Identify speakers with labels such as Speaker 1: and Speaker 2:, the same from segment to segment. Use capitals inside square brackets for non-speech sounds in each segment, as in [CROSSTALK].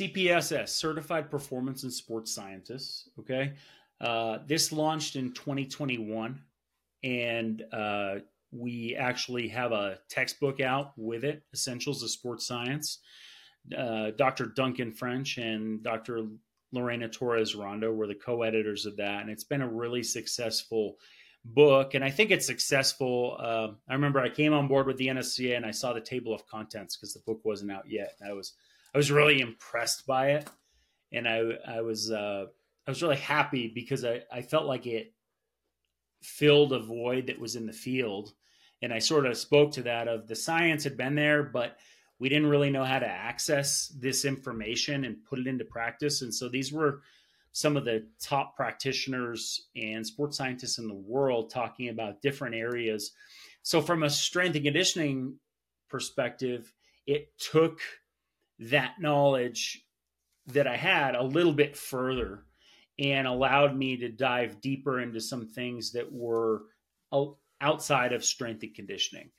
Speaker 1: CPSS, Certified Performance and Sports Scientists. Okay. Uh, this launched in 2021, and uh, we actually have a textbook out with it Essentials of Sports Science. Uh, Dr. Duncan French and Dr. Lorena Torres Ronda were the co editors of that, and it's been a really successful book. And I think it's successful. Uh, I remember I came on board with the NSCA and I saw the table of contents because the book wasn't out yet. I was I was really impressed by it, and I I was uh, I was really happy because I, I felt like it filled a void that was in the field, and I sort of spoke to that of the science had been there, but we didn't really know how to access this information and put it into practice, and so these were some of the top practitioners and sports scientists in the world talking about different areas. So, from a strength and conditioning perspective, it took that knowledge that I had a little bit further and allowed me to dive deeper into some things that were outside of strength and conditioning.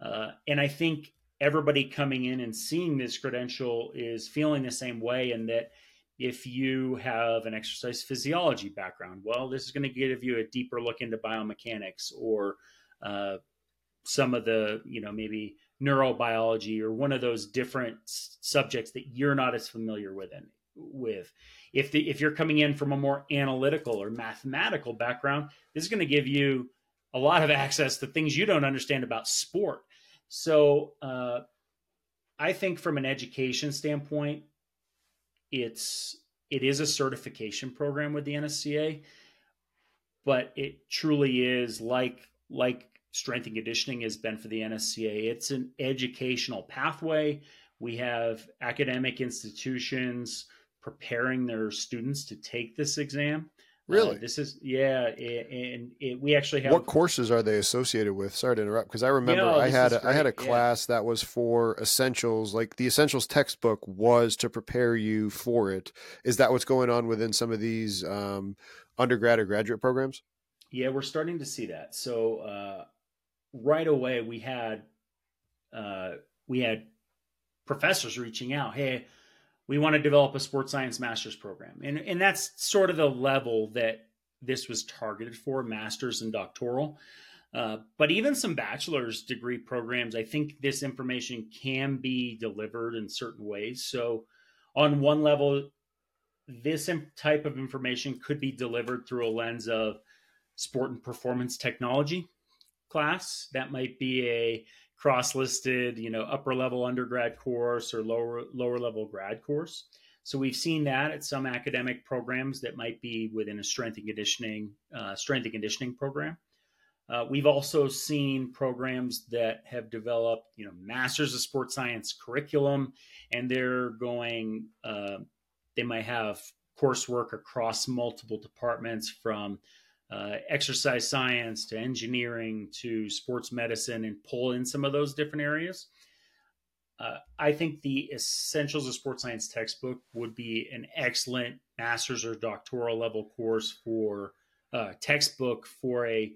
Speaker 1: Uh, and I think everybody coming in and seeing this credential is feeling the same way, and that if you have an exercise physiology background, well, this is going to give you a deeper look into biomechanics or uh, some of the, you know, maybe neurobiology or one of those different subjects that you're not as familiar with. With if the, if you're coming in from a more analytical or mathematical background, this is going to give you a lot of access to things you don't understand about sport. So uh, I think from an education standpoint, it's it is a certification program with the NSCA, but it truly is like like strength and conditioning has been for the NSCA. It's an educational pathway. We have academic institutions preparing their students to take this exam.
Speaker 2: Really?
Speaker 1: Uh, this is yeah, and it, we actually have.
Speaker 2: What courses are they associated with? Sorry to interrupt, because I remember no, I had a, I had a class yeah. that was for essentials. Like the essentials textbook was to prepare you for it. Is that what's going on within some of these um, undergrad or graduate programs?
Speaker 1: Yeah, we're starting to see that. So uh, right away, we had uh, we had professors reaching out. Hey, we want to develop a sports science master's program. And, and that's sort of the level that this was targeted for master's and doctoral. Uh, but even some bachelor's degree programs, I think this information can be delivered in certain ways. So, on one level, this type of information could be delivered through a lens of sport and performance technology class. That might be a cross-listed, you know, upper level undergrad course or lower lower level grad course. So we've seen that at some academic programs that might be within a strength and conditioning uh, strength and conditioning program. Uh, we've also seen programs that have developed, you know, masters of sports science curriculum, and they're going. Uh, they might have coursework across multiple departments from uh, exercise science to engineering to sports medicine and pull in some of those different areas. Uh, I think the Essentials of Sports Science textbook would be an excellent master's or doctoral level course for uh, textbook for a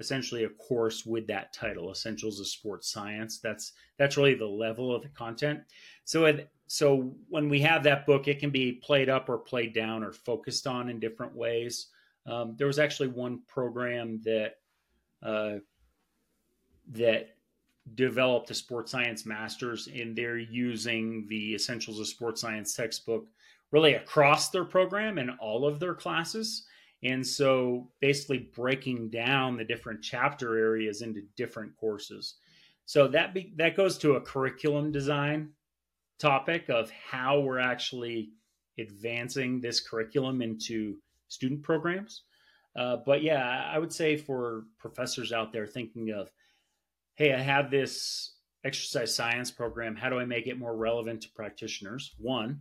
Speaker 1: essentially a course with that title, Essentials of Sports Science. That's that's really the level of the content. So it, so when we have that book, it can be played up or played down or focused on in different ways. Um, there was actually one program that uh, that developed a sports science master's, and they're using the Essentials of Sports Science textbook really across their program and all of their classes. And so, basically, breaking down the different chapter areas into different courses. So that be, that goes to a curriculum design topic of how we're actually advancing this curriculum into student programs. Uh, but yeah, I would say for professors out there thinking of, hey, I have this exercise science program. How do I make it more relevant to practitioners? One,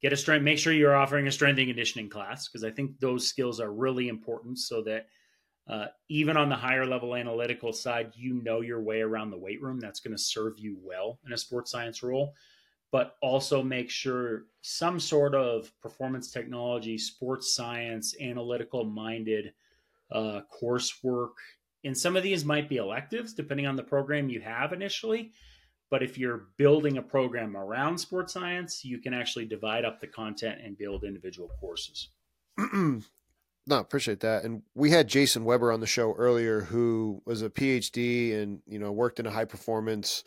Speaker 1: get a strength. Make sure you're offering a strength and conditioning class because I think those skills are really important so that uh, even on the higher level analytical side, you know your way around the weight room. That's going to serve you well in a sports science role but also make sure some sort of performance technology, sports science, analytical minded uh, coursework. And some of these might be electives depending on the program you have initially. But if you're building a program around sports science, you can actually divide up the content and build individual courses. [CLEARS THROAT]
Speaker 2: no, appreciate that. And we had Jason Weber on the show earlier, who was a PhD and you know worked in a high performance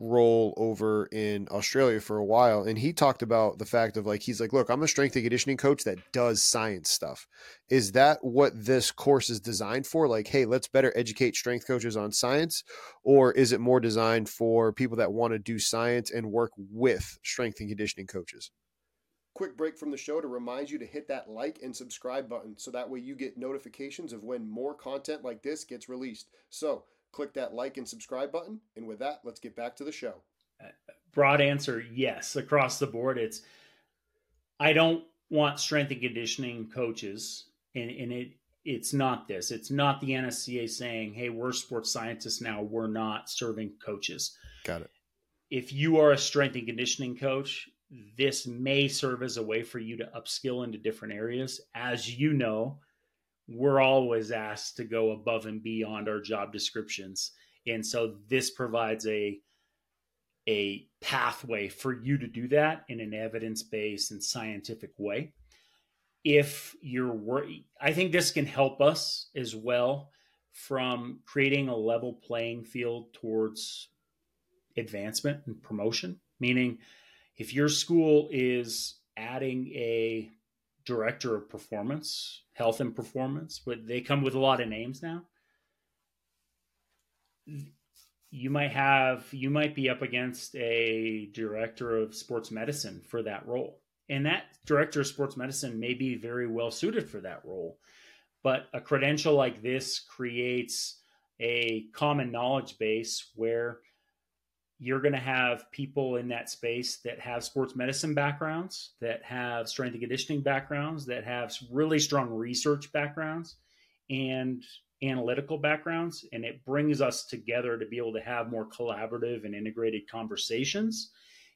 Speaker 2: role over in Australia for a while. And he talked about the fact of like, he's like, look, I'm a strength and conditioning coach that does science stuff. Is that what this course is designed for? Like, hey, let's better educate strength coaches on science? Or is it more designed for people that want to do science and work with strength and conditioning coaches? Quick break from the show to remind you to hit that like and subscribe button so that way you get notifications of when more content like this gets released. So, click that like and subscribe button. And with that, let's get back to the show.
Speaker 1: Broad answer yes. Across the board, it's I don't want strength and conditioning coaches, and, and it it's not this. It's not the NSCA saying, hey, we're sports scientists now, we're not serving coaches.
Speaker 2: Got it.
Speaker 1: If you are a strength and conditioning coach, this may serve as a way for you to upskill into different areas. As you know, we're always asked to go above and beyond our job descriptions. And so this provides a a pathway for you to do that in an evidence-based and scientific way. If you're worried, I think this can help us as well from creating a level playing field towards advancement and promotion. Meaning, if your school is adding a director of performance, health and performance, but they come with a lot of names now. You might have you might be up against a director of sports medicine for that role. And that director of sports medicine may be very well suited for that role. But a credential like this creates a common knowledge base where you're going to have people in that space that have sports medicine backgrounds, that have strength and conditioning backgrounds, that have really strong research backgrounds and analytical backgrounds. And it brings us together to be able to have more collaborative and integrated conversations.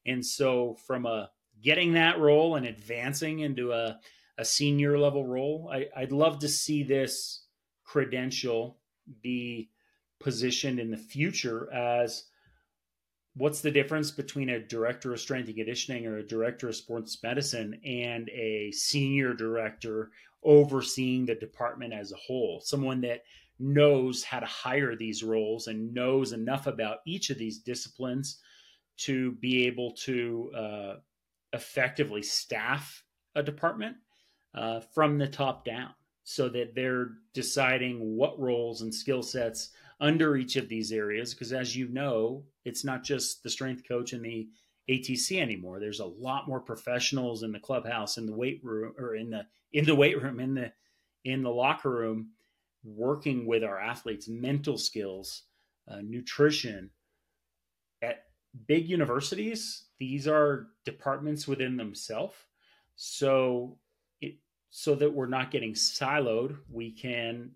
Speaker 1: And so, from a getting that role and advancing into a, a senior level role, I, I'd love to see this credential be positioned in the future as what's the difference between a director of strength and conditioning or a director of sports medicine and a senior director overseeing the department as a whole? Someone that knows how to hire these roles and knows enough about each of these disciplines to be able to uh, effectively staff a department uh, from the top down so that they're deciding what roles and skill sets under each of these areas because as you know it's not just the strength coach and the ATC anymore. There's a lot more professionals in the clubhouse in the weight room or in the in the weight room in the in the locker room working with our athletes mental skills uh, nutrition. At big universities these are departments within themselves. So it so that we're not getting siloed we can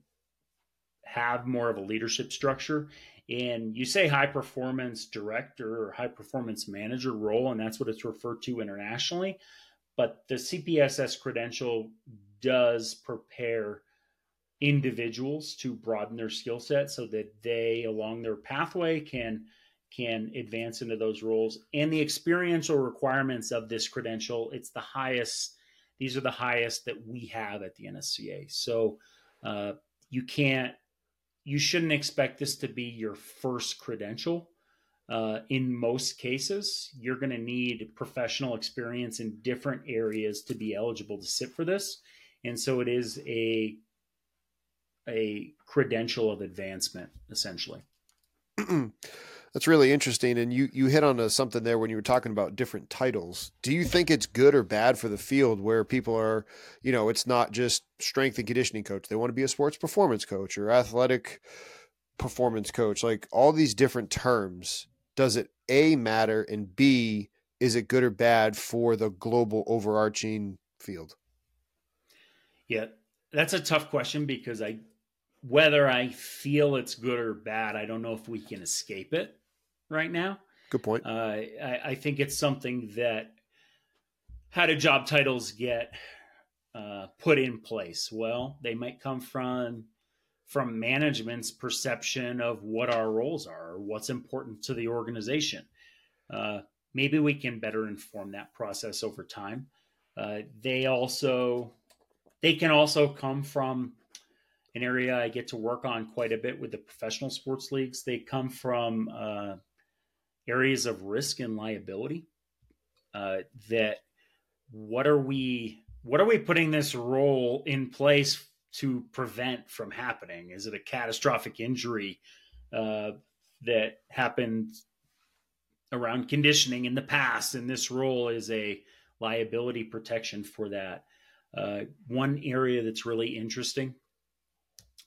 Speaker 1: have more of a leadership structure. And you say high performance director or high performance manager role, and that's what it's referred to internationally. But the CPSS credential does prepare individuals to broaden their skill set so that they along their pathway can can advance into those roles and the experiential requirements of this credential it's the highest these are the highest that we have at the nsca so uh, you can't you shouldn't expect this to be your first credential. Uh, in most cases, you're going to need professional experience in different areas to be eligible to sit for this, and so it is a a credential of advancement essentially. [CLEARS THROAT] [CLEARS THROAT]
Speaker 2: That's really interesting. And you, you hit on a, something there when you were talking about different titles. Do you think it's good or bad for the field where people are, you know, it's not just strength and conditioning coach. They want to be a sports performance coach or athletic performance coach, like all these different terms. Does it A matter and B, is it good or bad for the global overarching field?
Speaker 1: Yeah, that's a tough question because I whether I feel it's good or bad, I don't know if we can escape it right now.
Speaker 2: Good point.
Speaker 1: Uh, I, I, think it's something that how do job titles get uh, put in place? Well, they might come from from management's perception of what our roles are, or what's important to the organization. Uh, maybe we can better inform that process over time. Uh, they also they can also come from an area I get to work on quite a bit with the professional sports leagues. They come from uh, areas of risk and liability. Uh, that what are we what are we putting this role in place to prevent from happening? Is it a catastrophic injury uh, that happened around conditioning in the past, and this role is a liability protection for that? Uh, one area that's really interesting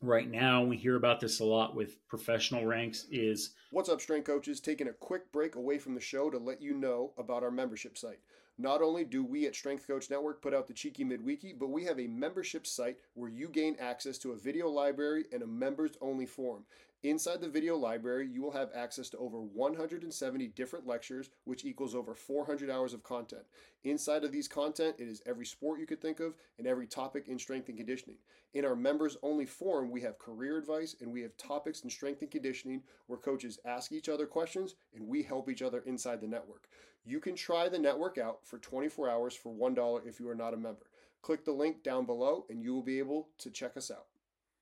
Speaker 1: right now, we hear about this a lot with professional ranks, is
Speaker 2: What's up, strength coaches? Taking a quick break away from the show to let you know about our membership site. Not only do we at Strength Coach Network put out the Cheeky Midweeky, but we have a membership site where you gain access to a video library and a members only forum. Inside the video library, you will have access to over 170 different lectures, which equals over 400 hours of content. Inside of these content, it is every sport you could think of and every topic in strength and conditioning. In our members only forum, we have career advice and we have topics in strength and conditioning where coaches ask each other questions and we help each other inside the network. You can try the network out for 24 hours for $1 if you are not a member. Click the link down below and you will be able to check us out.